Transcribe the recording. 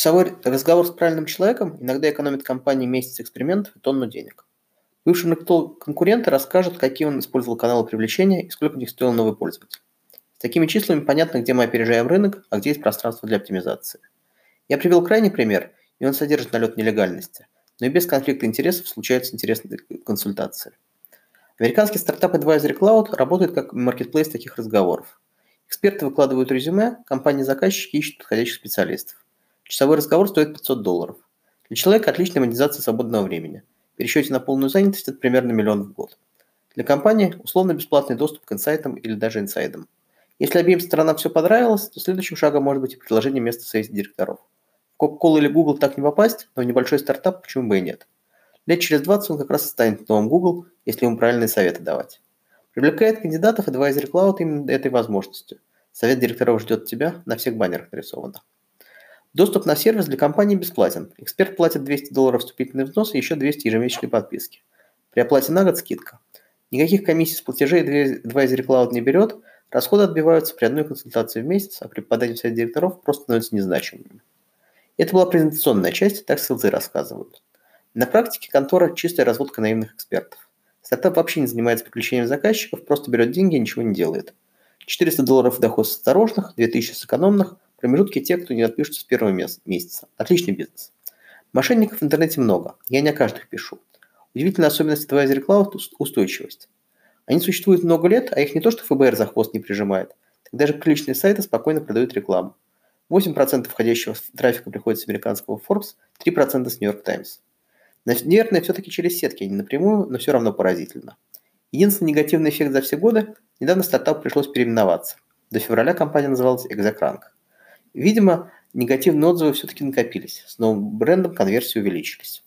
Часовой разговор с правильным человеком иногда экономит компании месяц экспериментов и тонну денег. Бывший конкуренты расскажут, какие он использовал каналы привлечения и сколько них стоил новый пользователь. С такими числами понятно, где мы опережаем рынок, а где есть пространство для оптимизации. Я привел крайний пример, и он содержит налет нелегальности, но и без конфликта интересов случаются интересные консультации. Американский стартап Advisory Cloud работает как маркетплейс таких разговоров. Эксперты выкладывают резюме, компании-заказчики ищут подходящих специалистов. Часовой разговор стоит 500 долларов. Для человека отличная монетизация свободного времени. В пересчете на полную занятость это примерно миллион в год. Для компании условно-бесплатный доступ к инсайтам или даже инсайдам. Если обеим сторонам все понравилось, то следующим шагом может быть и предложение места совете директоров. В Coca-Cola или Google так не попасть, но в небольшой стартап почему бы и нет. Лет через 20 он как раз станет новым Google, если ему правильные советы давать. Привлекает кандидатов Advisory Cloud именно этой возможностью. Совет директоров ждет тебя, на всех баннерах нарисовано. Доступ на сервис для компании бесплатен. Эксперт платит 200 долларов вступительный взнос и еще 200 ежемесячной подписки. При оплате на год скидка. Никаких комиссий с платежей Advisory Cloud не берет, расходы отбиваются при одной консультации в месяц, а при попадании в совет директоров просто становятся незначимыми. Это была презентационная часть, так ссылцы рассказывают. На практике контора – чистая разводка наивных экспертов. Стартап вообще не занимается приключением заказчиков, просто берет деньги и ничего не делает. 400 долларов доход с осторожных, 2000 с экономных, Промежутки те, кто не отпишутся с первого месяца. Отличный бизнес. Мошенников в интернете много. Я не о каждых пишу. Удивительная особенность Advisory Cloud – устойчивость. Они существуют много лет, а их не то, что ФБР за хвост не прижимает, даже приличные сайты спокойно продают рекламу. 8% входящего трафика приходит с американского Forbes, 3% с New York Times. Наверное, все-таки через сетки, а не напрямую, но все равно поразительно. Единственный негативный эффект за все годы – недавно стартап пришлось переименоваться. До февраля компания называлась Exocrank. Видимо, негативные отзывы все-таки накопились. С новым брендом конверсии увеличились.